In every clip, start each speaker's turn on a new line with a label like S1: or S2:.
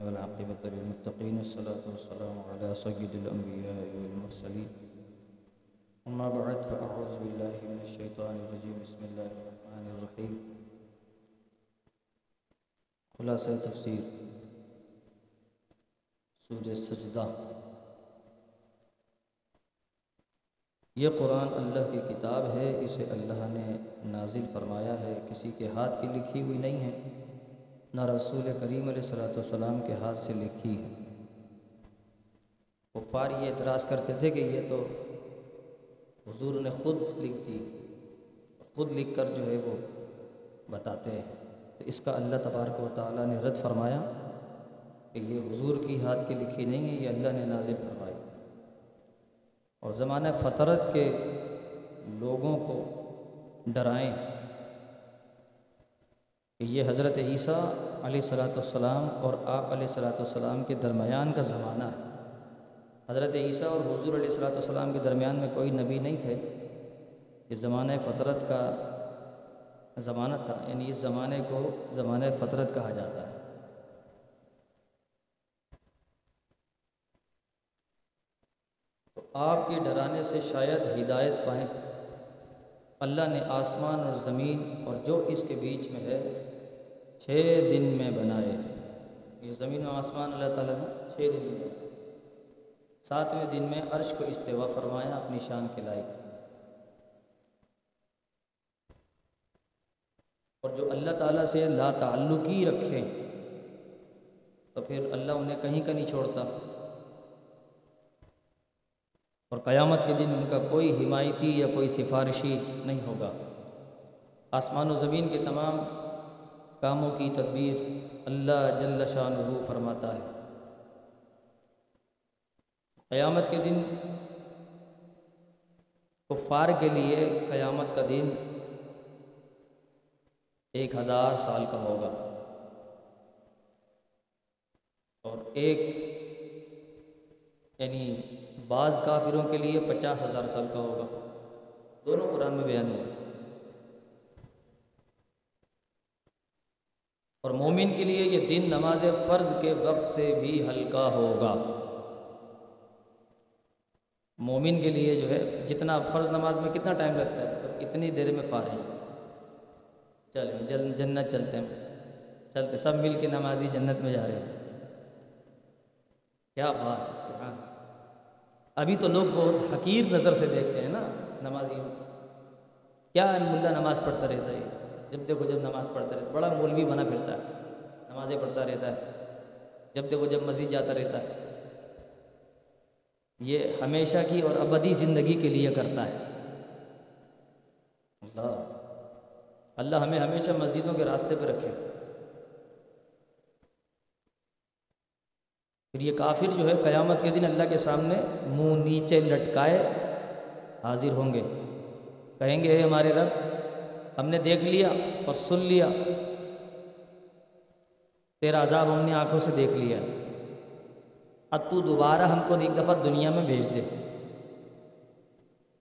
S1: والعاقبة للمتقين الصلاة والسلام على سيد الأنبياء والمرسلين. أما بعد، فأعوذ بالله من الشيطان الرجيم. بسم الله الرحمن الرحيم. خلاصہ تفسیر سورہ سجدہ یہ قرآن اللہ کی کتاب ہے، اسے اللہ نے نازل فرمایا ہے، کسی کے ہاتھ کی لکھی ہوئی نہیں ہے۔ نہ رسول کریم علیہ صلاۃ والسلام کے ہاتھ سے لکھی ہے۔ کفار یہ اعتراض کرتے تھے کہ یہ تو حضور نے خود لکھ دی، خود لکھ کر جو ہے وہ بتاتے ہیں۔ تو اس کا اللہ تبارک و تعالیٰ نے رد فرمایا کہ یہ حضور کی ہاتھ کی لکھی نہیں ہے، یہ اللہ نے نازل فرمائی۔ اور زمانہ فطرت کے لوگوں کو ڈرائیں کہ یہ حضرت عیسیٰ علیہ صلاۃ والسلام اور آپ علیہ صلاۃ والسلام کے درمیان کا زمانہ ہے۔ حضرت عیسیٰ اور حضور علیہ صلاۃ والسلام کے درمیان میں کوئی نبی نہیں تھے۔ یہ زمانہ فطرت کا زمانہ تھا یعنی اس زمانے کو زمانہ فطرت کہا جاتا ہے۔ تو آپ کے ڈرانے سے شاید ہدایت پائیں۔ اللہ نے آسمان اور زمین اور جو اس کے بیچ میں ہے چھ دن میں بنائے۔ یہ زمین و آسمان اللہ تعالیٰ نے چھ دن میں بنائے ساتویں دن میں عرش کو استوا فرمایا، اپنی شان کے لائق۔ اور جو اللہ تعالیٰ سے لا تعلقی رکھیں، تو پھر اللہ انہیں کہیں کا نہیں چھوڑتا۔ اور قیامت کے دن ان کا کوئی حمایتی یا کوئی سفارشی نہیں ہوگا۔ آسمان و زمین کے تمام کاموں کی تدبیر اللہ جل شان فرماتا ہے۔ قیامت کے دن، کفار کے لیے قیامت کا دن ایک ہزار سال کا ہوگا۔ اور ایک یعنی بعض کافروں کے لیے پچاس ہزار سال کا ہوگا۔ دونوں قرآن میں بیان ہوا۔ اور مومن کے لیے یہ دن نماز فرض کے وقت سے بھی ہلکا ہوگا۔ مومن کے لیے جو ہے جتنا فرض نماز میں کتنا ٹائم لگتا ہے، بس اتنی دیر میں فارغ۔ چلیں جل، جنت چلتے ہیں۔ چلتے، سب مل کے نمازی جنت میں جا رہے ہیں۔ کیا بات ہے، سبحان۔ ابھی تو لوگ بہت حقیر نظر سے دیکھتے ہیں نا نمازی کیا ملا نماز پڑھتا رہتا ہے؟ جب دیکھو جب نماز پڑھتا رہتا بڑا مولوی بنا پھرتا ہے، نمازیں پڑھتا رہتا ہے، جب دیکھو جب مسجد جاتا رہتا ہے۔ یہ ہمیشہ کی اور ابدی زندگی کے لیے کرتا ہے۔ اللہ۔ اللہ ہمیں ہمیشہ مسجدوں کے راستے پہ رکھے۔ پھر یہ کافر جو ہے، قیامت کے دن اللہ کے سامنے منہ نیچے لٹکائے حاضر ہوں گے۔ کہیں گے ہمارے رب ہم نے دیکھ لیا اور سن لیا۔ تیرا عذاب ہم نے آنکھوں سے دیکھ لیا۔ اب تو دوبارہ ہم کو ایک دفعہ دنیا میں بھیج دے۔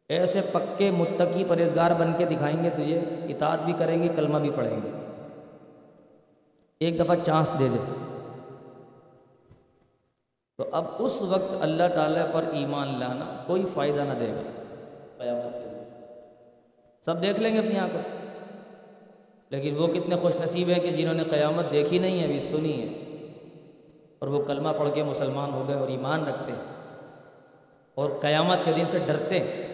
S1: ایسے پکے متقی پرہیزگار بن کے دکھائیں گے تجھے، اطاعت بھی کریں گے، کلمہ بھی پڑھیں گے۔ ایک دفعہ چانس دے دے۔ تو اب اس وقت اللہ تعالیٰ پر ایمان لانا کوئی فائدہ نہ دے گا۔ قیامت کے سب دیکھ لیں گے اپنی آنکھوں سے۔ لیکن وہ کتنے خوش نصیب ہیں کہ جنہوں نے قیامت دیکھی نہیں ہے، ابھی سنی ہے۔ اور وہ کلمہ پڑھ کے مسلمان ہو گئے اور ایمان رکھتے ہیں۔ اور قیامت کے دن سے ڈرتے ہیں۔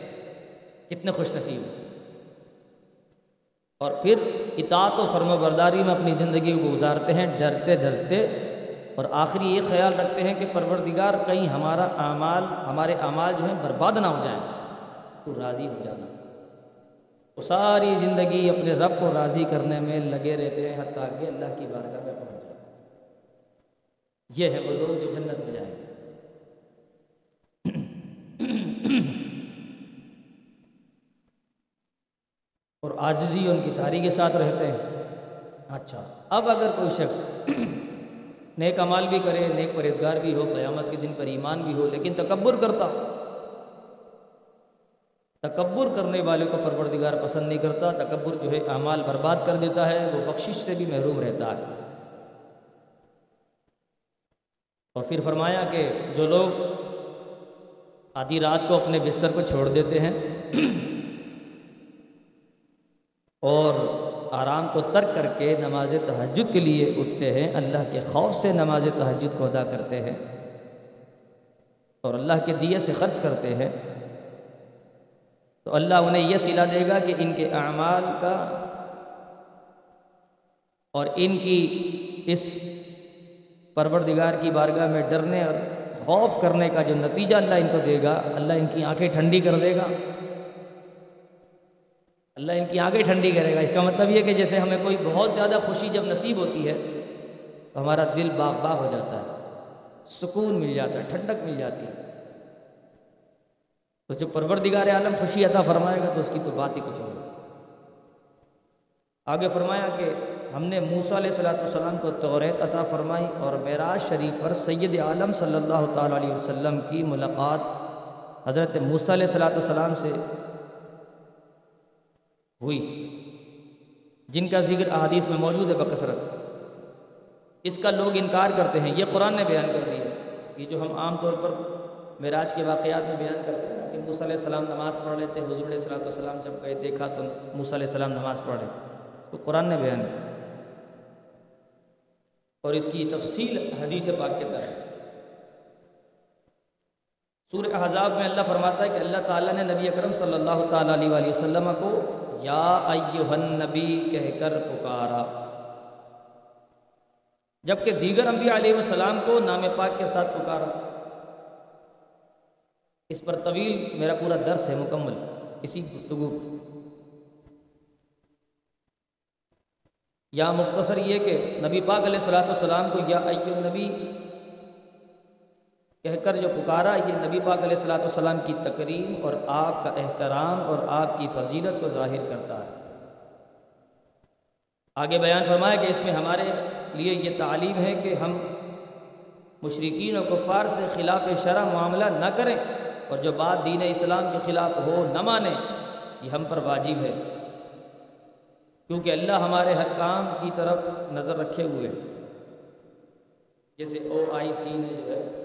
S1: کتنے خوش نصیب ہیں۔ اور پھر اطاعت و فرم برداری میں اپنی زندگی کو گزارتے ہیں، ڈرتے ڈرتے۔ اور آخری یہ خیال رکھتے ہیں کہ پروردگار کہیں ہمارا اعمال، ہمارے اعمال جو ہیں برباد نہ ہو جائیں۔ تو راضی ہو جانا۔ وہ ساری زندگی اپنے رب کو راضی کرنے میں لگے رہتے ہیں، حتیٰ کہ اللہ کی بارگاہ میں پہنچ جائے۔ یہ ہے وہ لوگ جو جنت میں جائیں اور آجزی ان کی ساری کے ساتھ رہتے ہیں۔ اچھا اب اگر کوئی شخص نیک امال بھی کرے، نیک پرہیزگار بھی ہو، قیامت کے دن پر ایمان بھی ہو، لیکن تکبر کرتا تکبر کرنے والے کو پروردگار پسند نہیں کرتا، تکبر جو ہے اعمال برباد کر دیتا ہے، وہ بخشش سے بھی محروم رہتا ہے۔ اور پھر فرمایا کہ جو لوگ آدھی رات کو اپنے بستر کو چھوڑ دیتے ہیں اور آرام کو ترک کر کے نماز تہجد کے لیے اٹھتے ہیں، اللہ کے خوف سے نماز تہجد کو ادا کرتے ہیں اور اللہ کے دیے سے خرچ کرتے ہیں تو اللہ انہیں یہ صلہ دے گا کہ ان کے اعمال کا اور ان کی اس پروردگار کی بارگاہ میں ڈرنے اور خوف کرنے کا جو نتیجہ اللہ ان کو دے گا، اللہ ان کی آنکھیں ٹھنڈی کر دے گا۔ اللہ ان کی آنکھیں ٹھنڈی کرے گا۔ اس کا مطلب یہ کہ جیسے ہمیں کوئی بہت زیادہ خوشی جب نصیب ہوتی ہے، تو ہمارا دل باغ باغ ہو جاتا ہے۔ سکون مل جاتا ہے، ٹھنڈک مل جاتی ہے۔ تو جو پروردگار عالم خوشی عطا فرمائے گا تو اس کی تو بات ہی کچھ ہوگی آگے فرمایا کہ ہم نے موسیٰ علیہ صلاۃ والسلام کو توریت عطا فرمائی اور معراج شریف پر سید عالم صلی اللہ تعالیٰ علیہ وسلم کی ملاقات حضرت موسیٰ علیہ صلاۃ والسلام سے ہوئی، جن کا ذکر احادیث میں موجود ہے بکثرت۔ اس کا لوگ انکار کرتے ہیں، یہ قرآن نے بیان کر دیا یہ جو ہم عام طور پر معراج کے واقعات میں بیان کرتے ہیں۔ کہ موسیٰ علیہ السلام نماز پڑھ لیتے، حضور علیہ صلاۃ والسلام جب گئے، دیکھا تو موسیٰ علیہ السلام نماز پڑھ رہے۔ تو قرآن نے بیان کیا۔ اور اس کی تفصیل حدیث پاک کے تحت سورہ احزاب میں اللہ فرماتا ہے کہ اللہ تعالیٰ نے نبی اکرم صلی اللہ تعالیٰ علیہ وآلہ وسلم کو یا ایوہ النبی کہہ کر پکارا۔ جبکہ دیگر انبیاء علیہ السلام کو نام پاک کے ساتھ پکارا۔ اس پر طویل میرا پورا درس ہے، مکمل۔ اسی گفتگو۔ یا مختصر یہ کہ نبی پاک علیہ السلاۃ والسلام کو یا ایو نبی کہہ کر جو پکارا، یہ نبی پاک علیہ السلاۃ والسلام کی تکریم اور آپ کا احترام اور آپ کی فضیلت کو ظاہر کرتا ہے۔ آگے بیان فرمایا کہ اس میں ہمارے لیے یہ تعلیم ہے کہ ہم مشرقین و کفار سے خلاف شرح معاملہ نہ کریں۔ اور جو بات دین اسلام کے خلاف ہو نہ مانیں یہ ہم پر واجب ہے۔ کیونکہ اللہ ہمارے ہر کام کی طرف نظر رکھے ہوئے جیسے او آئی سی نے جو ہے،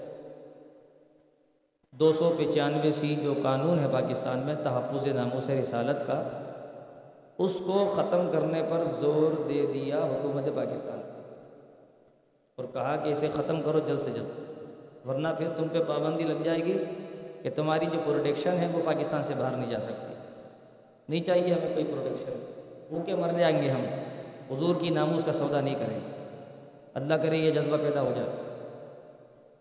S1: دو سو پچانوے سی جو قانون ہے پاکستان میں، تحفظ ناموس رسالت کا، اس کو ختم کرنے پر زور دے دیا حکومت پاکستان۔ اور کہا کہ اسے ختم کرو جلد سے جلد، ورنہ پھر تم پہ پابندی لگ جائے گی۔ کہ تمہاری جو پروڈکشن ہے وہ پاکستان سے باہر نہیں جا سکتی۔ نہیں چاہیے ہمیں کوئی پروڈکشن بھوکے مر جائیں گے ہم۔ حضور کی ناموس کا سودا نہیں کریں اللہ کرے یہ جذبہ پیدا ہو جائے۔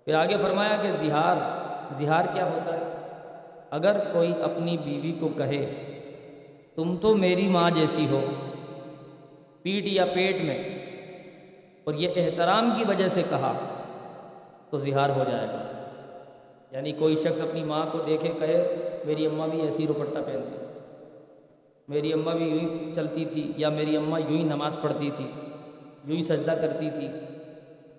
S1: پھر آگے فرمایا کہ زہار زہار کیا ہوتا ہے؟ اگر کوئی اپنی بیوی کو کہے، تم تو میری ماں جیسی ہو پیٹ یا پیٹ میں، اور یہ احترام کی وجہ سے کہا، تو زہار ہو جائے گا۔ یعنی کوئی شخص اپنی ماں کو دیکھے، کہے، میری اماں بھی ایسی روپٹہ پہنتی۔ میری اماں بھی یوں ہی چلتی تھی، یا میری اماں یوں ہی نماز پڑھتی تھی، یوں ہی سجدہ کرتی تھی۔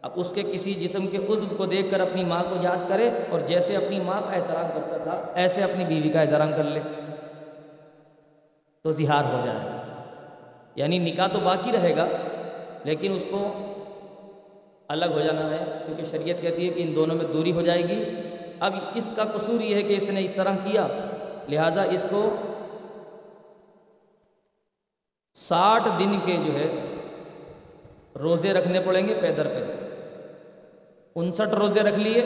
S1: اب اس کے کسی جسم کے عزو کو دیکھ کر اپنی ماں کو یاد کرے اور جیسے اپنی ماں کا احترام کرتا تھا، ایسے اپنی بیوی کا احترام کر لے۔ تو زہار ہو جائے۔ یعنی نکاح تو باقی رہے گا، لیکن اس کو الگ ہو جانا ہے، کیونکہ شریعت کہتی ہے کہ ان دونوں میں دوری ہو جائے گی۔ اب اس کا قصور یہ ہے کہ اس نے اس طرح کیا۔ لہٰذا اس کو ساٹھ دن کے جو ہے روزے رکھنے پڑیں گے پیدر پہ۔ انسٹھ روزے رکھ لیے،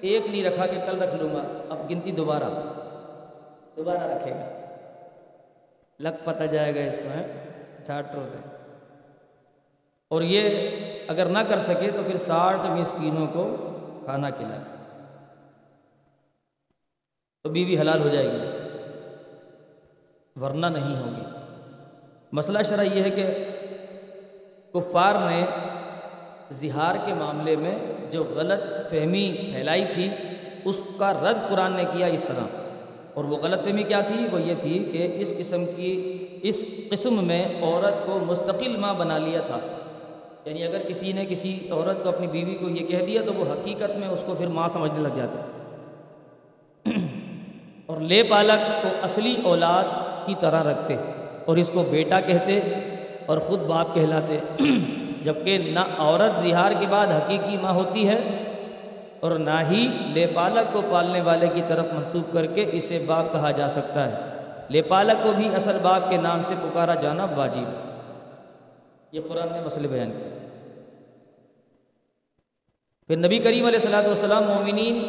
S1: ایک نہیں رکھا کہ کل رکھ لوں گا۔ اب گنتی دوبارہ دوبارہ رکھے گا۔ لگ پتہ جائے گا اس کو ہے ساٹھ روزے۔ اور یہ اگر نہ کر سکے تو پھر ساٹھ مسکینوں کو کھانا کھلائے۔ تو بیوی حلال ہو جائے گی۔ ورنہ نہیں ہوگی۔ مسئلہ شرح یہ ہے کہ کفار نے زہار کے معاملے میں جو غلط فہمی پھیلائی تھی، اس کا رد قرآن نے کیا اس طرح۔ اور وہ غلط فہمی کیا تھی؟ وہ یہ تھی کہ اس قسم کی، اس قسم میں عورت کو مستقل ماں بنا لیا تھا۔ یعنی اگر کسی نے کسی عورت کو اپنی بیوی کو یہ کہہ دیا تو وہ حقیقت میں اس کو پھر ماں سمجھنے لگ جاتا اور لے پالک کو اصلی اولاد کی طرح رکھتے اور اس کو بیٹا کہتے اور خود باپ کہلاتے۔ جبکہ نہ عورت زہار کے بعد حقیقی ماں ہوتی ہے اور نہ ہی لے پالک کو پالنے والے کی طرف منسوخ کر کے اسے باپ کہا جا سکتا ہے۔ لے پالک کو بھی اصل باپ کے نام سے پکارا جانا واجب۔ یہ قرآن نے مسئلے بیان کیا پھر نبی کریم علیہ السلاۃ والسلام مومنین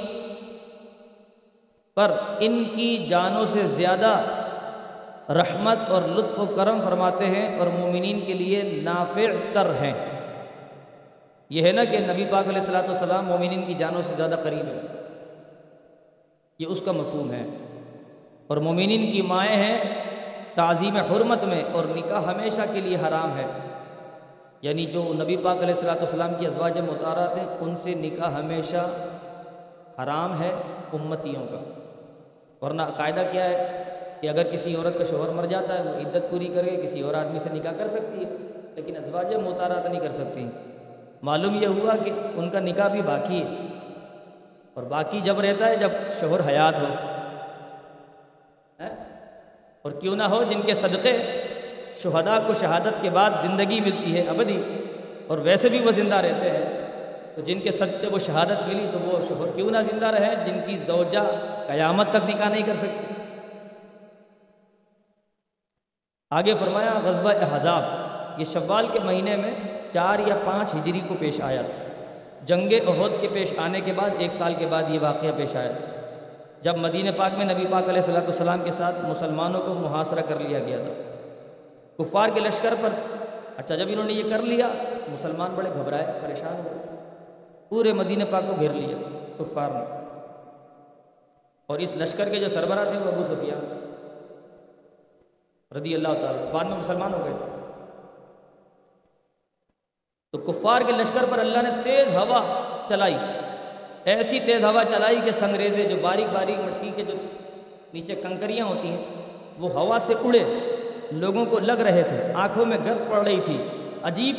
S1: پر ان کی جانوں سے زیادہ رحمت اور لطف و کرم فرماتے ہیں اور مومنین کے لیے نافع تر ہیں۔ یہ ہے نا کہ نبی پاک علیہ السلاۃ والسلام مومنین کی جانوں سے زیادہ قریب ہے یہ اس کا مفہوم ہے۔ اور مومنین کی مائیں ہیں تعظیم حرمت میں اور نکاح ہمیشہ کے لیے حرام ہے۔ یعنی جو نبی پاک علیہ السلاۃ والسلام کی ازواج مطارات ہیں، ان سے نکاح ہمیشہ حرام ہے امتیوں کا۔ ورنہ قاعدہ کیا ہے کہ اگر کسی عورت کا شوہر مر جاتا ہے، وہ عدت پوری کرے کسی اور آدمی سے نکاح کر سکتی ہے، لیکن ازواج مطارات نہیں کر سکتی۔ معلوم یہ ہوا کہ ان کا نکاح بھی باقی ہے۔ اور باقی جب رہتا ہے، جب شوہر حیات ہو۔ اور کیوں نہ ہو، جن کے صدقے شہداء کو شہادت کے بعد زندگی ملتی ہے ابدی، اور ویسے بھی وہ زندہ رہتے ہیں۔ تو جن کے صدقے وہ شہادت ملی، تو وہ شوہر کیوں نہ زندہ رہے؟ جن کی زوجہ قیامت تک نکاح نہیں کر سکتی آگے فرمایا غزبہ احزاب، یہ شوال کے مہینے میں چار یا پانچ ہجری کو پیش آیا تھا۔ جنگ عہد کے پیش آنے کے بعد، ایک سال کے بعد یہ واقعہ پیش آیا۔ جب مدینہ پاک میں نبی پاک علیہ صلاۃ السلام کے ساتھ مسلمانوں کو محاصرہ کر لیا گیا تھا۔ کفار کے لشکر پر اچھا جب انہوں نے یہ کر لیا، مسلمان بڑے گھبرائے، پریشان ہوئے پورے مدینہ پاک کو گھیر لیا کفار نے۔ اور اس لشکر کے جو سربراہ تھے وہ ابو سفیان رضی اللہ تعالیٰ، بعد میں مسلمان ہو گئے۔ تو کفار کے لشکر پر اللہ نے تیز ہوا چلائی۔ ایسی تیز ہوا چلائی کہ سنگریزے جو باریک باریک مٹی کے جو نیچے کنکریاں ہوتی ہیں، وہ ہوا سے اڑے۔ لوگوں کو لگ رہے تھے۔ آنکھوں میں گرد پڑ رہی تھی۔ عجیب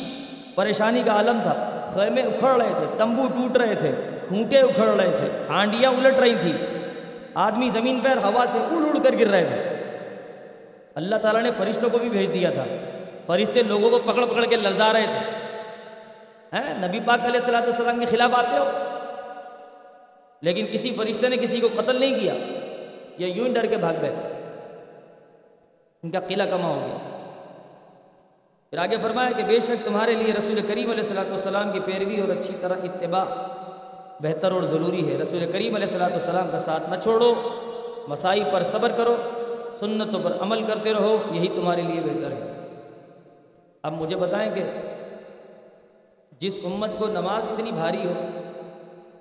S1: پریشانی کا عالم تھا۔ خیمے اکھڑ رہے تھے۔ تمبو ٹوٹ رہے تھے۔ کھونٹے اکھڑ رہے تھے۔ ہانڈیاں الٹ رہی تھیں۔ آدمی زمین پر ہوا سے اڑ اڑ کر گر رہے تھے۔ اللہ تعالیٰ نے فرشتوں کو بھی بھیج دیا تھا۔ فرشتے لوگوں کو پکڑ پکڑ کے لرزا رہے تھے۔ ہیں، نبی پاک علیہ السلاۃ والسلام کے خلاف آتے ہو۔ لیکن کسی فرشتے نے کسی کو قتل نہیں کیا۔ یہ یوں ہی ڈر کے بھاگ گئے۔ ان کا قلعہ کما ہو گیا۔ پھر آگے فرمایا کہ بے شک تمہارے لیے رسول کریم علیہ السلاۃ والسلام کی پیروی اور اچھی طرح اتباع۔ بہتر اور ضروری ہے۔ رسول کریم علیہ السلاۃ والسلام کا ساتھ نہ چھوڑو مسائی پر صبر کرو، سنتوں پر عمل کرتے رہو، یہی تمہارے لیے بہتر ہے۔ اب مجھے بتائیں کہ جس امت کو نماز اتنی بھاری ہو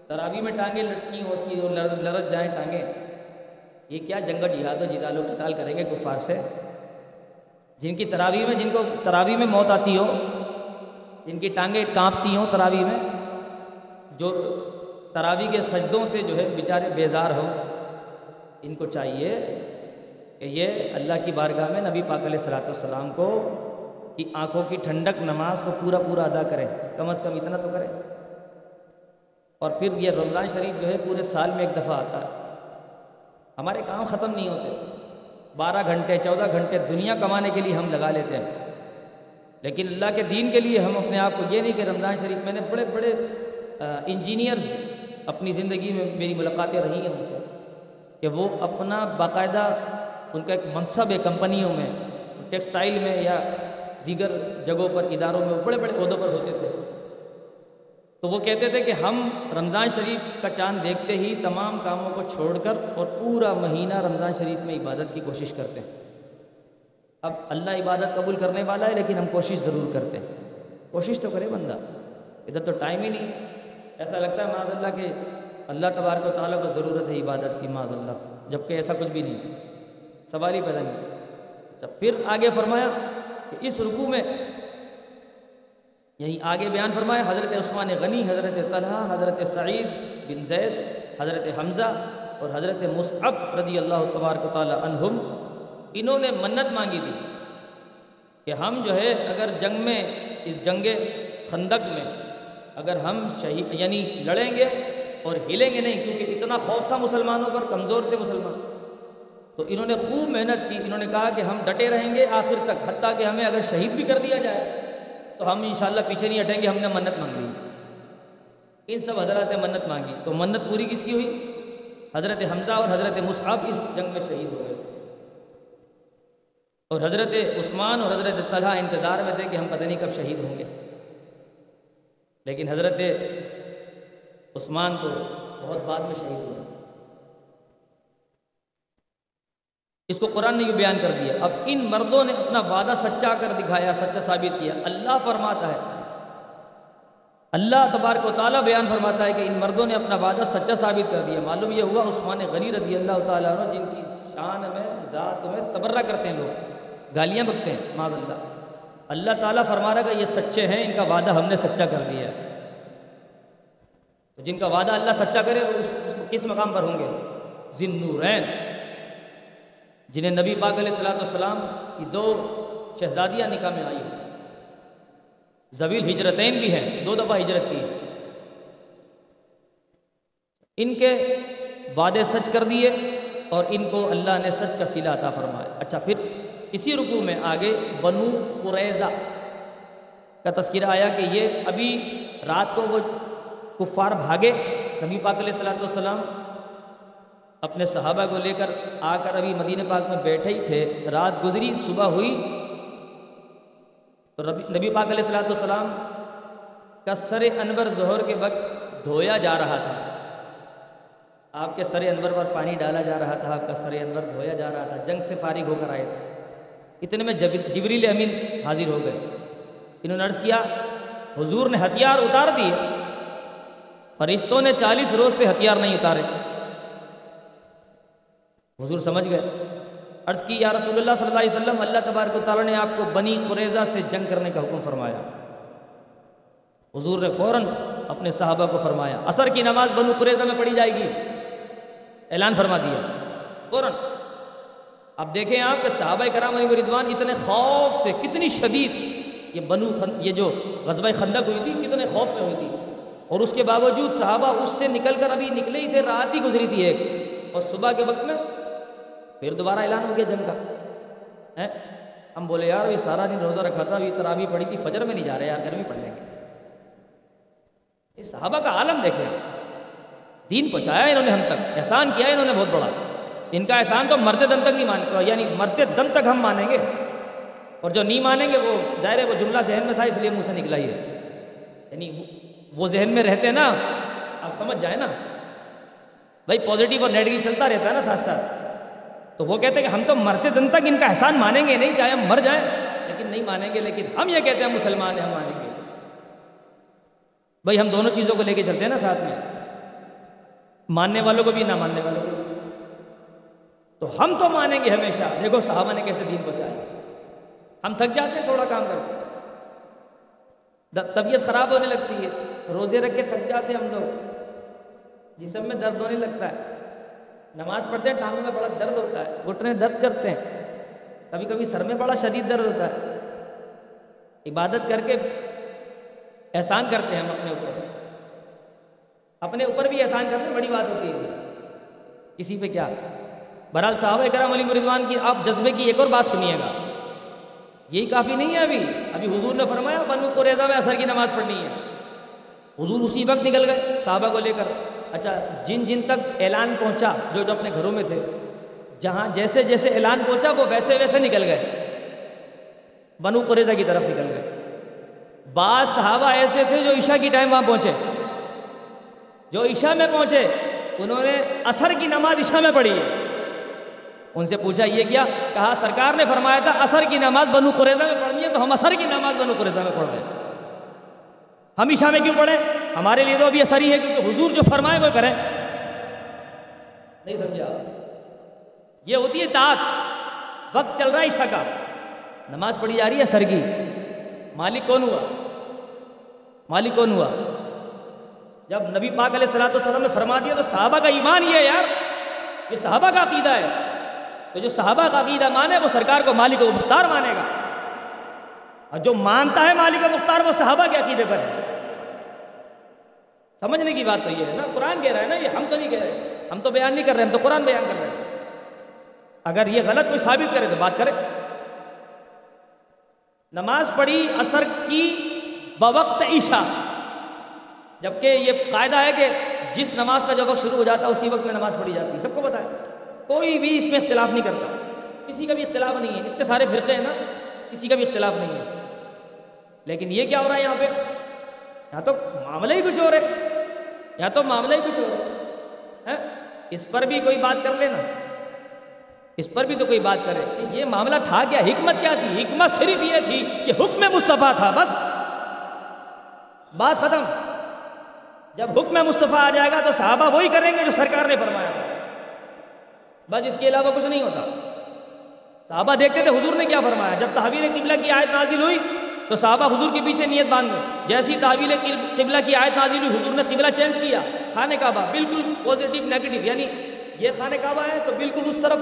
S1: تراوی میں ٹانگیں لٹکی ہوں اس کی لرز لرز جائیں ٹانگیں، یہ کیا جنگ جہاد و جدال و قتال کریں گے کفار سے؟ جن کی تراوی میں، جن کو تراوی میں موت آتی ہو، جن کی ٹانگیں کانپتی ہوں تراوی میں، جو تراوی کے سجدوں سے جو ہے بیچارے بیزار ہوں۔ ان کو چاہیے کہ یہ اللہ کی بارگاہ میں نبی پاک علیہ السلاۃ والسلام کو کی آنکھوں کی ٹھنڈک نماز کو پورا پورا ادا کرے، کم از کم اتنا تو کرے۔ اور پھر یہ رمضان شریف جو ہے پورے سال میں ایک دفعہ آتا ہے۔ ہمارے کام ختم نہیں ہوتے۔ بارہ گھنٹے، چودہ گھنٹے دنیا کمانے کے لیے ہم لگا لیتے ہیں۔ لیکن اللہ کے دین کے لیے ہم اپنے آپ کو یہ نہیں کہ رمضان شریف میں نے بڑے بڑے انجینئرز اپنی زندگی میں میری ملاقاتیں رہی ہیں ان سے، کہ وہ اپنا باقاعدہ ان کا ایک منصب ہے کمپنیوں میں، ٹیکسٹائل میں یا دیگر جگہوں پر، اداروں میں، وہ بڑے بڑے عہدوں پر ہوتے تھے۔ تو وہ کہتے تھے کہ ہم رمضان شریف کا چاند دیکھتے ہی تمام کاموں کو چھوڑ کر اور پورا مہینہ رمضان شریف میں عبادت کی کوشش کرتے ہیں۔ اب اللہ عبادت قبول کرنے والا ہے، لیکن ہم کوشش ضرور کرتے ہیں۔ کوشش تو کرے بندہ، ادھر تو ٹائم ہی نہیں۔ ایسا لگتا ہے معاذ اللہ کہ اللہ تبارک و تعالیٰ کو ضرورت ہے عبادت کی، معاذ اللہ۔ جبکہ ایسا کچھ بھی نہیں۔ سوال ہی پیدا نہیں۔ اچھا پھر آگے فرمایا کہ اس رکوع میں یہی آگے بیان فرمائے حضرت عثمان غنی، حضرت طلحہ، حضرت سعید بن زید، حضرت حمزہ اور حضرت مصعب رضی اللہ تبارک و تعالیٰ عنہم، انہوں نے منت مانگی تھی کہ ہم جو ہے، اگر جنگ میں، اس جنگ خندق میں اگر ہم شہید یعنی لڑیں گے اور ہلیں گے نہیں، کیونکہ اتنا خوف تھا مسلمانوں پر، کمزور تھے مسلمان۔ تو انہوں نے خوب محنت کی، انہوں نے کہا کہ ہم ڈٹے رہیں گے آخر تک، حتیٰ کہ ہمیں اگر شہید بھی کر دیا جائے، تو ہم انشاءاللہ پیچھے نہیں ہٹیں گے، ہم نے منت مانگ لی۔ ان سب حضرات نے منت مانگی۔ تو منت پوری کس کی ہوئی؟ حضرت حمزہ اور حضرت مصعب اس جنگ میں شہید ہو گئے۔ اور حضرت عثمان اور حضرت طلحہ انتظار میں تھے کہ ہم پتہ نہیں کب شہید ہوں گے۔ لیکن حضرت عثمان تو بہت بعد میں شہید ہوئے۔ اس کو قرآن نے یہ بیان کر دیا۔ اب ان مردوں نے اپنا وعدہ سچا کر دکھایا، سچا ثابت کیا۔ اللہ فرماتا ہے، اللہ تبارک و تعالیٰ بیان فرماتا ہے کہ ان مردوں نے اپنا وعدہ سچا ثابت کر دیا۔ معلوم یہ ہوا عثمان غنی رضی اللہ تعالیٰ عنہ، جن کی شان میں، ذات میں تبرہ کرتے ہیں لوگ، گالیاں بکتے ہیں معذ اللہ۔ اللہ تعالیٰ فرما رہا کہ یہ سچے ہیں، ان کا وعدہ ہم نے سچا کر دیا ہے۔ جن کا وعدہ اللہ سچا کرے، وہ کس مقام پر ہوں گے؟ ذن نورین جنہیں نبی پاک علیہ السلاۃ والسلام کی دو شہزادیاں نکاح میں آئی زویل ہجرتین بھی ہیں، دو دفعہ ہجرت کی۔ ان کے وعدے سچ کر دیے اور ان کو اللہ نے سچ کا سیلا عطا فرمایا۔ اچھا پھر اسی رکوع میں آگے بنو قریضہ کا تذکرہ آیا کہ یہ ابھی رات کو وہ کفار بھاگے۔ نبی پاک علیہ السلاۃ والسلام اپنے صحابہ کو لے کر آ کر ابھی مدینہ پاک میں بیٹھے ہی تھے۔ رات گزری، صبح ہوئی۔ تو نبی پاک علیہ السلاۃ والسلام کا سر انور ظہر کے وقت دھویا جا رہا تھا۔ آپ کے سر انور پر پانی ڈالا جا رہا تھا، آپ کا سر انور دھویا جا رہا تھا۔ جنگ سے فارغ ہو کر آئے تھے۔ اتنے میں جبریل امین حاضر ہو گئے۔ انہوں نے عرض کیا، حضور نے ہتھیار اتار دیے۔ فرشتوں نے چالیس روز سے ہتھیار نہیں اتارے۔ حضور سمجھ گئے۔ عرض کی، یا رسول اللہ صلی اللہ علیہ وسلم، اللہ تبارک و تعالیٰ نے آپ کو بنی قریضہ سے جنگ کرنے کا حکم فرمایا۔ حضور نے فوراً اپنے صحابہ کو فرمایا، اثر کی نماز بنو قریضہ میں پڑھی جائے گی۔ اعلان فرما دیا۔ فوراً۔ اب دیکھیں آپ کہ صحابہ کرام علی مردوان اتنے خوف سے، کتنی شدید۔ یہ بنو خند یہ جو غزبۂ خندق ہوئی تھی، کتنے خوف میں ہوئی تھی۔ اور اس کے باوجود صحابہ اس سے نکل کر ابھی نکلے ہی تھے، رات ہی گزری تھی ایک۔ اور صبح کے وقت میں پھر دوبارہ اعلان ہو گیا جنگ کا۔ ہم بولے، یار ابھی سارا دن روزہ رکھا تھا ابھی ترابی پڑی تھی، فجر میں نہیں جا رہے یار، گرمی پڑ لیں گے اس صحابہ کا عالم دیکھیں دین پہنچایا انہوں نے ہم تک، احسان کیا انہوں نے بہت بڑا۔ ان کا احسان تو مرتے دم تک نہیں مان یعنی مرتے دم تک ہم مانیں گے اور جو نہیں مانیں گے وہ ظاہر ہے وہ جملہ ذہن میں تھا اس لیے منہ سے نکلا ہی ہے یعنی وہ ذہن میں رہتے ہیں نا آپ سمجھ جائیں نا بھائی پازیٹیو اور نیگیٹو چلتا رہتا ہے نا ساتھ ساتھ تو وہ کہتے ہیں کہ ہم تو مرتے دن تک ان کا احسان مانیں گے نہیں چاہے ہم مر جائیں لیکن نہیں مانیں گے لیکن ہم یہ کہتے ہیں مسلمان ہیں ہم مانیں گے بھائی ہم دونوں چیزوں کو لے کے چلتے ہیں نا ساتھ میں ماننے والوں کو بھی نہ ماننے والوں کو تو ہم تو مانیں گے ہمیشہ۔ دیکھو صحابہ نے کیسے دین پہنچایا ہم تھک جاتے ہیں، تھوڑا کام کر کے طبیعت خراب ہونے لگتی ہے۔ روزے رکھ کے تھک جاتے ہیں ہم لوگ۔ جی جسم میں درد ہونے لگتا ہے۔ نماز پڑھتے ہیں، ٹانگوں میں بڑا درد ہوتا ہے، گھٹنے درد کرتے ہیں۔ کبھی کبھی سر میں بڑا شدید درد ہوتا ہے۔ عبادت کر کے احسان کرتے ہیں ہم اپنے اوپر۔ اپنے اوپر بھی احسان کرنے بڑی بات ہوتی ہے۔ کسی پہ کیا؟ برحال صحابہ کرام علی مردوان کی آپ جذبے کی ایک اور بات سنیے گا۔ یہی کافی نہیں ہے ابھی۔ ابھی حضور نے فرمایا بنو کو ریزا میں اثر کی نماز پڑھنی ہے۔ حضور اسی وقت نکل گئے صحابہ کو لے کر۔ اچھا جن جن تک اعلان پہنچا، جو جو اپنے گھروں میں تھے، جہاں جیسے جیسے اعلان پہنچا، وہ ویسے ویسے نکل گئے۔ بنو قریضہ کی طرف نکل گئے۔ بعض صحابہ ایسے تھے جو عشاء کی ٹائم وہاں پہنچے۔ جو عشاء میں پہنچے، انہوں نے اثر کی نماز عشاء میں پڑھی ہے۔ ان سے پوچھا، یہ کیا؟ کہا، سرکار نے فرمایا تھا، اثر کی نماز بنو قریضہ میں پڑھنی ہے، تو ہم اثر کی نماز بنو قریضہ میں پڑھ رہے ہیں۔ ہم عشاء میں کیوں پڑھیں؟ ہمارے لیے تو ابھی اثر ہی ہے، کیونکہ حضور جو فرمائے وہ کریں۔ نہیں سمجھا یہ ہوتی ہے طاق وقت چل رہا ہے عشاء کا۔ نماز پڑھی جا رہی ہے سر کی۔ مالک کون ہوا؟ مالک کون ہوا؟ جب نبی پاک علیہ السلاۃ والسلام نے فرما دیا تو صحابہ کا ایمان یہ ہے یار، یہ صحابہ کا عقیدہ ہے۔ تو جو صحابہ کا عقیدہ مانے وہ سرکار کو مالک و مختار مانے گا۔ اور جو مانتا ہے مالک و مختار وہ صحابہ کے عقیدے پر ہے۔ سمجھنے کی بات تو یہ ہے نا، قرآن کہہ رہا ہے نا، یہ ہم تو نہیں کہہ رہے۔ ہم تو بیان نہیں کر رہے، ہم تو قرآن بیان کر رہے ہیں۔ اگر یہ غلط کوئی ثابت کرے تو بات کرے۔ نماز پڑھی اثر کی بوقت عشاء، جبکہ یہ قاعدہ ہے کہ جس نماز کا جو وقت شروع ہو جاتا ہے، اسی وقت میں نماز پڑھی جاتی ہے۔ سب کو پتہ ہے۔ کوئی بھی اس میں اختلاف نہیں کرتا۔ کسی کا بھی اختلاف نہیں ہے۔ اتنے سارے فرقے ہیں نا، کسی کا بھی اختلاف نہیں ہے۔ لیکن یہ کیا ہو رہا ہے یہاں پہ؟ یہاں تو معاملہ ہی کچھ اور ہے۔ یہاں تو معاملہ ہی کچھ اور ہے۔ ہاں؟ اس پر بھی کوئی بات کر لینا۔ اس پر بھی تو کوئی بات کرے۔ کہ یہ معاملہ تھا کیا؟ حکمت کیا تھی؟ حکمت صرف یہ تھی کہ حکم مصطفیٰ تھا بس۔ بات ختم۔ جب حکم مصطفیٰ آ جائے گا تو صحابہ وہی کریں گے جو سرکار نے فرمایا۔ بس اس کے علاوہ کچھ نہیں ہوتا۔ صحابہ دیکھتے تھے حضور نے کیا فرمایا؟ جب تحویل قبلہ کی آیت نازل ہوئی تو صحابہ حضور کے پیچھے نیت باندھ گئے جیسی تحویل قبلہ کی آیت نازل ہوئی، حضور نے قبلہ چینج کیا۔ خانہ کعبہ بالکل پازیٹیو نیگیٹو یعنی یہ خانہ کعبہ ہے تو بالکل اس طرف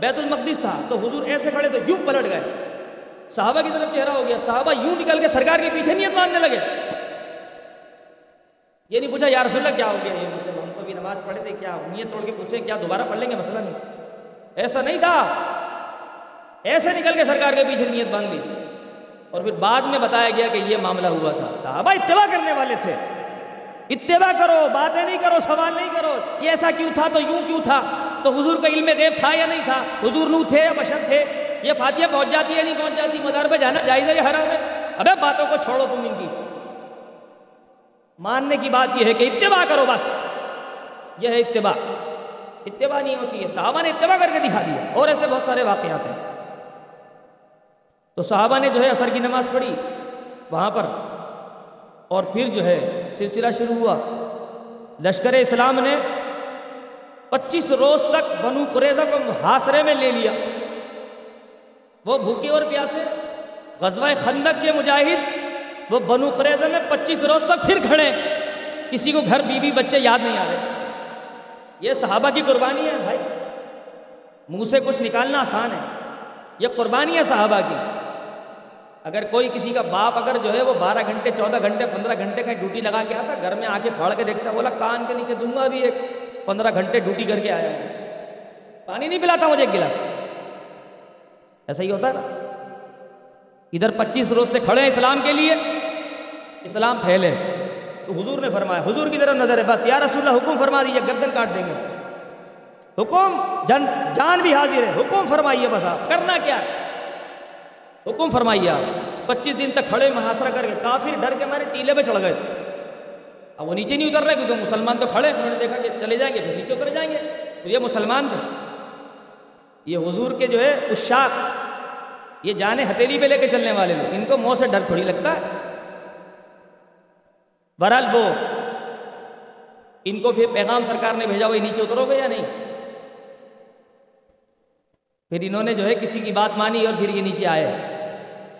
S1: بیت المقدس تھا۔ تو حضور ایسے کھڑے تو یوں پلٹ گئے۔ صحابہ کی طرف چہرہ ہو گیا۔ صحابہ یوں نکل کے سرکار کے پیچھے نیت باندھنے لگے۔ یہ نہیں پوچھا، یا رسول اللہ، کیا ہو گیا؟ یہ مطلب ہم تو بھی نماز پڑھے تھے، کیا نیت توڑ کے پوچھے، کیا دوبارہ پڑھ لیں گے مسئلہ نہیں؟ ایسا نہیں تھا۔ ایسے نکل کے سرکار کے پیچھے نیت باندھ لی۔ اور پھر بعد میں بتایا گیا کہ یہ معاملہ ہوا تھا۔ صحابہ اتباع کرنے والے تھے۔ اتباع کرو، باتیں نہیں کرو، سوال نہیں کرو۔ یہ ایسا کیوں تھا؟ تو یوں کیوں تھا؟ تو حضور کا علم غیب تھا یا نہیں تھا؟ حضور نو تھے یا بشر تھے؟ یہ فاتحہ پہنچ جاتی ہے نہیں پہنچ جاتی؟ مدار پہ جانا جائز ہے یا حرام ہے؟ ابے باتوں کو چھوڑو تم ان کی۔ ماننے کی بات یہ ہے کہ اتباع کرو بس۔ یہ ہے اتباع۔ اتباع نہیں ہوتی ہے صحابہ نے اتباع کر کے دکھا دیا۔ اور ایسے بہت سارے واقعات ہیں۔ تو صحابہ نے جو ہے اثر کی نماز پڑھی وہاں پر، اور پھر جو ہے سلسلہ شروع ہوا۔ لشکر اسلام نے پچیس روز تک بنو قریضہ کو حاصرے میں لے لیا۔ وہ بھوکے اور پیاسے، غزوہ خندق کے مجاہد وہ بنو قریضہ میں پچیس روز تک پھر کھڑے کسی کو گھر بیوی بچے یاد نہیں آ رہے۔ یہ صحابہ کی قربانی ہے بھائی۔ منہ سے کچھ نکالنا آسان ہے۔ یہ قربانی ہے صحابہ کی۔ اگر کوئی کسی کا باپ اگر جو ہے وہ بارہ گھنٹے، چودہ گھنٹے، پندرہ گھنٹے کا ڈیوٹی لگا کے آتا، گھر میں آ کے پھاڑ کے دیکھتا، بولا کان کے نیچے دوں گا بھی ایک۔ پندرہ گھنٹے ڈیوٹی کر کے آیا پانی نہیں پلاتا مجھے ایک گلاس۔ ایسا ہی ہوتا ہے نا ادھر پچیس روز سے کھڑے ہیں اسلام کے لیے۔ اسلام پھیلے۔ تو حضور نے فرمایا حضور کی طرف نظر ہے بس یا رسول اللہ حکم فرما دیجیے گردن کاٹ دیں گے۔ حکم جن جان بھی حاضر ہے۔ حکم فرمائیے بس آپ۔ کرنا کیا؟ ہے حکم فرمائیے آپ۔ پچیس دن تک کھڑے محاصرہ کر کے کافی ڈر کے ہمارے ٹیلے پہ چڑھ گئے۔ اب وہ نیچے نہیں اتر رہے کیونکہ مسلمان تو کھڑے انہوں نے دیکھا کہ چلے جائیں گے پھر نیچے اتر جائیں گے۔ یہ مسلمان تھے۔ یہ حضور کے جو ہے اشاق یہ جانے ہتھیلی پہ لے کے چلنے والے لوگ۔ ان کو منہ سے ڈر تھوڑی لگتا ہے۔ بہرحال وہ ان کو پھر پیغام سرکار نے بھیجا، وہ نیچے اترو گے یا نہیں؟ پھر انہوں نے جو ہے کسی کی بات مانی اور پھر یہ نیچے آئے۔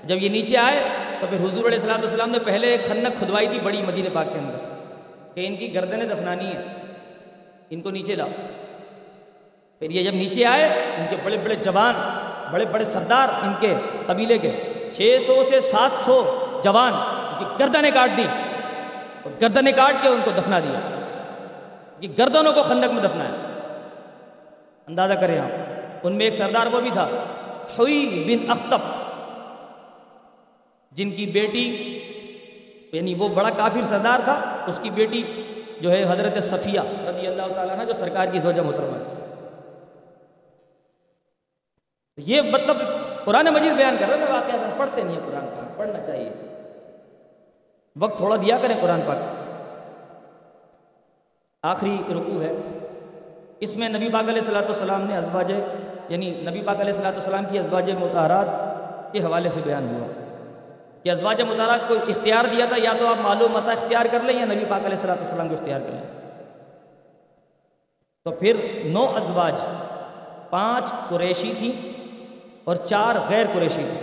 S1: جب یہ نیچے آئے تو پھر حضور علیہ السلام والسلام نے پہلے ایک خندق کھدوائی تھی بڑی مدینہ پاک کے اندر کہ ان کی گردنیں دفنانی ہے ان کو نیچے لاؤ۔ پھر یہ جب نیچے آئے، ان کے بڑے بڑے جوان، بڑے بڑے سردار ان کے قبیلے کے، چھ سو سے سات سو جوان ان کی گردنیں کاٹ دی اور گردنیں کاٹ کے ان کو دفنا دیا۔ یہ گردنوں کو خندق میں دفنا ہے۔ اندازہ کریں آپ، ان میں ایک سردار وہ بھی تھا ہوئی بن اختب، جن کی بیٹی یعنی وہ بڑا کافر سردار تھا، اس کی بیٹی جو ہے حضرت صفیہ رضی اللہ تعالیٰ نے جو سرکار کی سوجہ محترمہ ہے۔ یہ مطلب قرآن مجید بیان کر رہے ہیں واقعہ پڑھتے نہیں ہیں، قرآن پڑھنا چاہیے۔ وقت تھوڑا دیا کریں قرآن پاک۔ آخری رکوع ہے۔ اس میں نبی پاک علیہ السلاۃ والسلام نے ازواج یعنی نبی پاک علیہ السلاۃ والسلام کی ازواج متحرات کے حوالے سے بیان ہوا کہ ازواج متحرات کو اختیار دیا تھا، یا تو آپ معلوم متا اختیار کر لیں یا نبی پاک علیہ السلاۃ والسلام کو اختیار کر لیں۔ تو پھر نو ازواج، پانچ قریشی تھیں اور چار غیر قریشی تھی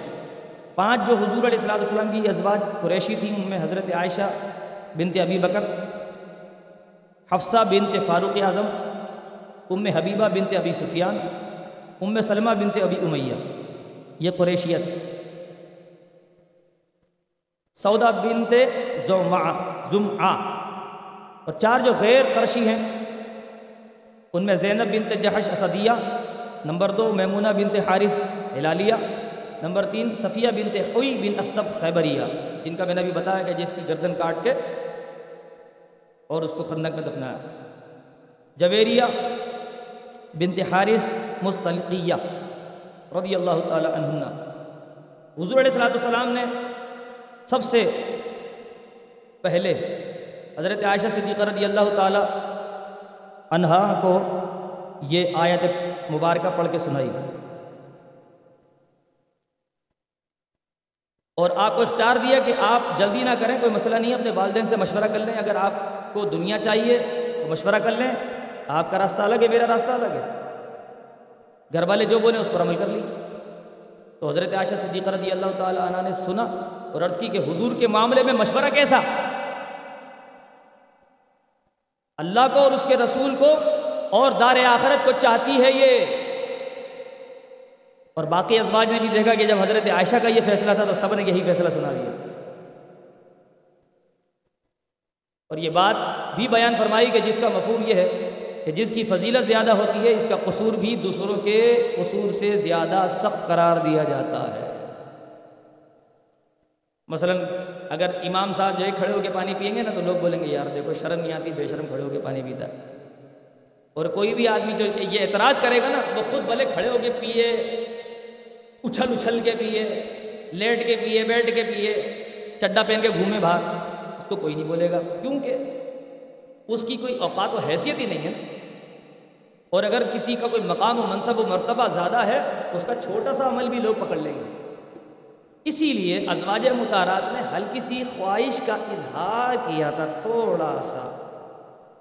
S1: پانچ جو حضور علیہ السلام والسلام کی ازواج قریشی تھیں، ان میں حضرت عائشہ بنت ابی بکر، حفصہ بنت فاروق اعظم، ام حبیبہ بنت ابی سفیان، ام سلمہ بنت ابی امیہ، یہ قریشیت سودا بنت زمع زمعہ۔ اور چار جو غیر قرشی ہیں، ان میں زینب بنت جہش اسدیہ، نمبر دو میمونہ بنت حارث ہلالیہ نمبر تین، صفیہ بنت حوی بن اختب خیبریہ، جن کا میں نے ابھی بتایا کہ جس کی گردن کاٹ کے اور اس کو خندق میں دفنایا۔ جویریہ بنت حارث مستلقیہ رضی اللہ تعالی عنہ حضور علیہ السلاۃ السلام نے سب سے پہلے حضرت عائشہ صدیقہ رضی اللہ تعالی عنہا کو یہ آیت مبارکہ پڑھ کے سنائی۔ اور آپ کو اختیار دیا کہ آپ جلدی نہ کریں، کوئی مسئلہ نہیں، اپنے والدین سے مشورہ کر لیں۔ اگر آپ کو دنیا چاہیے تو مشورہ کر لیں۔ آپ کا راستہ الگ ہے، میرا راستہ الگ ہے۔ گھر والے جو بولے، اس پر عمل کر لی۔ تو حضرت عائشہ صدیقہ رضی اللہ تعالی عنہ نے سنا اور عرض کی کہ حضور کے معاملے میں مشورہ کیسا؟ اللہ کو اور اس کے رسول کو اور دار آخرت کو چاہتی ہے یہ۔ اور باقی ازواج نے بھی دیکھا کہ جب حضرت عائشہ کا یہ فیصلہ تھا تو سب نے یہی فیصلہ سنا دیا۔ اور یہ بات بھی بیان فرمائی کہ جس کا مفہوم یہ ہے کہ جس کی فضیلت زیادہ ہوتی ہے، اس کا قصور بھی دوسروں کے قصور سے زیادہ سخت قرار دیا جاتا ہے۔ مثلا اگر امام صاحب جو ہے کھڑے ہو کے پانی پئیں گے نا تو لوگ بولیں گے، یار دیکھو شرم نہیں آتی، بے شرم کھڑے ہو کے پانی پیتا۔ ہے اور کوئی بھی آدمی جو یہ اعتراض کرے گا نا، وہ خود بھلے کھڑے ہو کے پیے اچھل اچھل کے پیے، لیٹ کے پیے، بیٹھ کے پیے، چڈا پہن کے گھومے باہر۔ اس کو کوئی نہیں بولے گا۔ کیونکہ اس کی کوئی اوقات و حیثیت ہی نہیں ہے۔ اور اگر کسی کا کوئی مقام و منصب و مرتبہ زیادہ ہے، اس کا چھوٹا سا عمل بھی لوگ پکڑ لیں گے۔ اسی لیے ازواج متارات نے ہلکی سی خواہش کا اظہار کیا تھا تھوڑا سا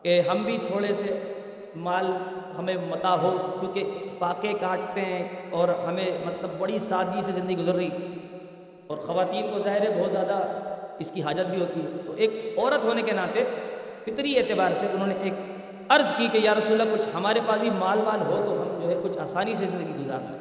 S1: کہ ہم بھی تھوڑے سے مال ہمیں متا ہو، کیونکہ فاقے کاٹتے ہیں اور ہمیں مطلب بڑی سادگی سے زندگی گزر رہی۔ اور خواتین کو ظاہر ہے بہت زیادہ اس کی حاجت بھی ہوتی ہے۔ تو ایک عورت ہونے کے ناطے فطری اعتبار سے انہوں نے ایک عرض کی کہ یا رسول اللہ، کچھ ہمارے پاس بھی مال مال ہو تو ہم جو ہے کچھ آسانی سے زندگی گزار لیں۔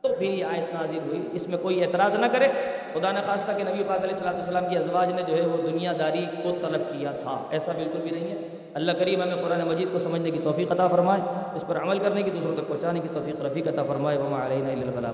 S1: تو پھر یہ آیت نازل ہوئی۔ اس میں کوئی اعتراض نہ کرے۔ خدا نے خواستہ کہ نبی پاک علیہ السلام والسلام کی ازواج نے جو ہے وہ دنیا داری کو طلب کیا تھا۔ ایسا بالکل بھی نہیں ہے۔ اللہ کریم ہمیں قرآن مجید کو سمجھنے کی توفیق عطا فرمائے، اس پر عمل کرنے کی دوسروں تک پہنچانے کی توفیق رفیق عطا فرمائے، وما علینا الا البلاغ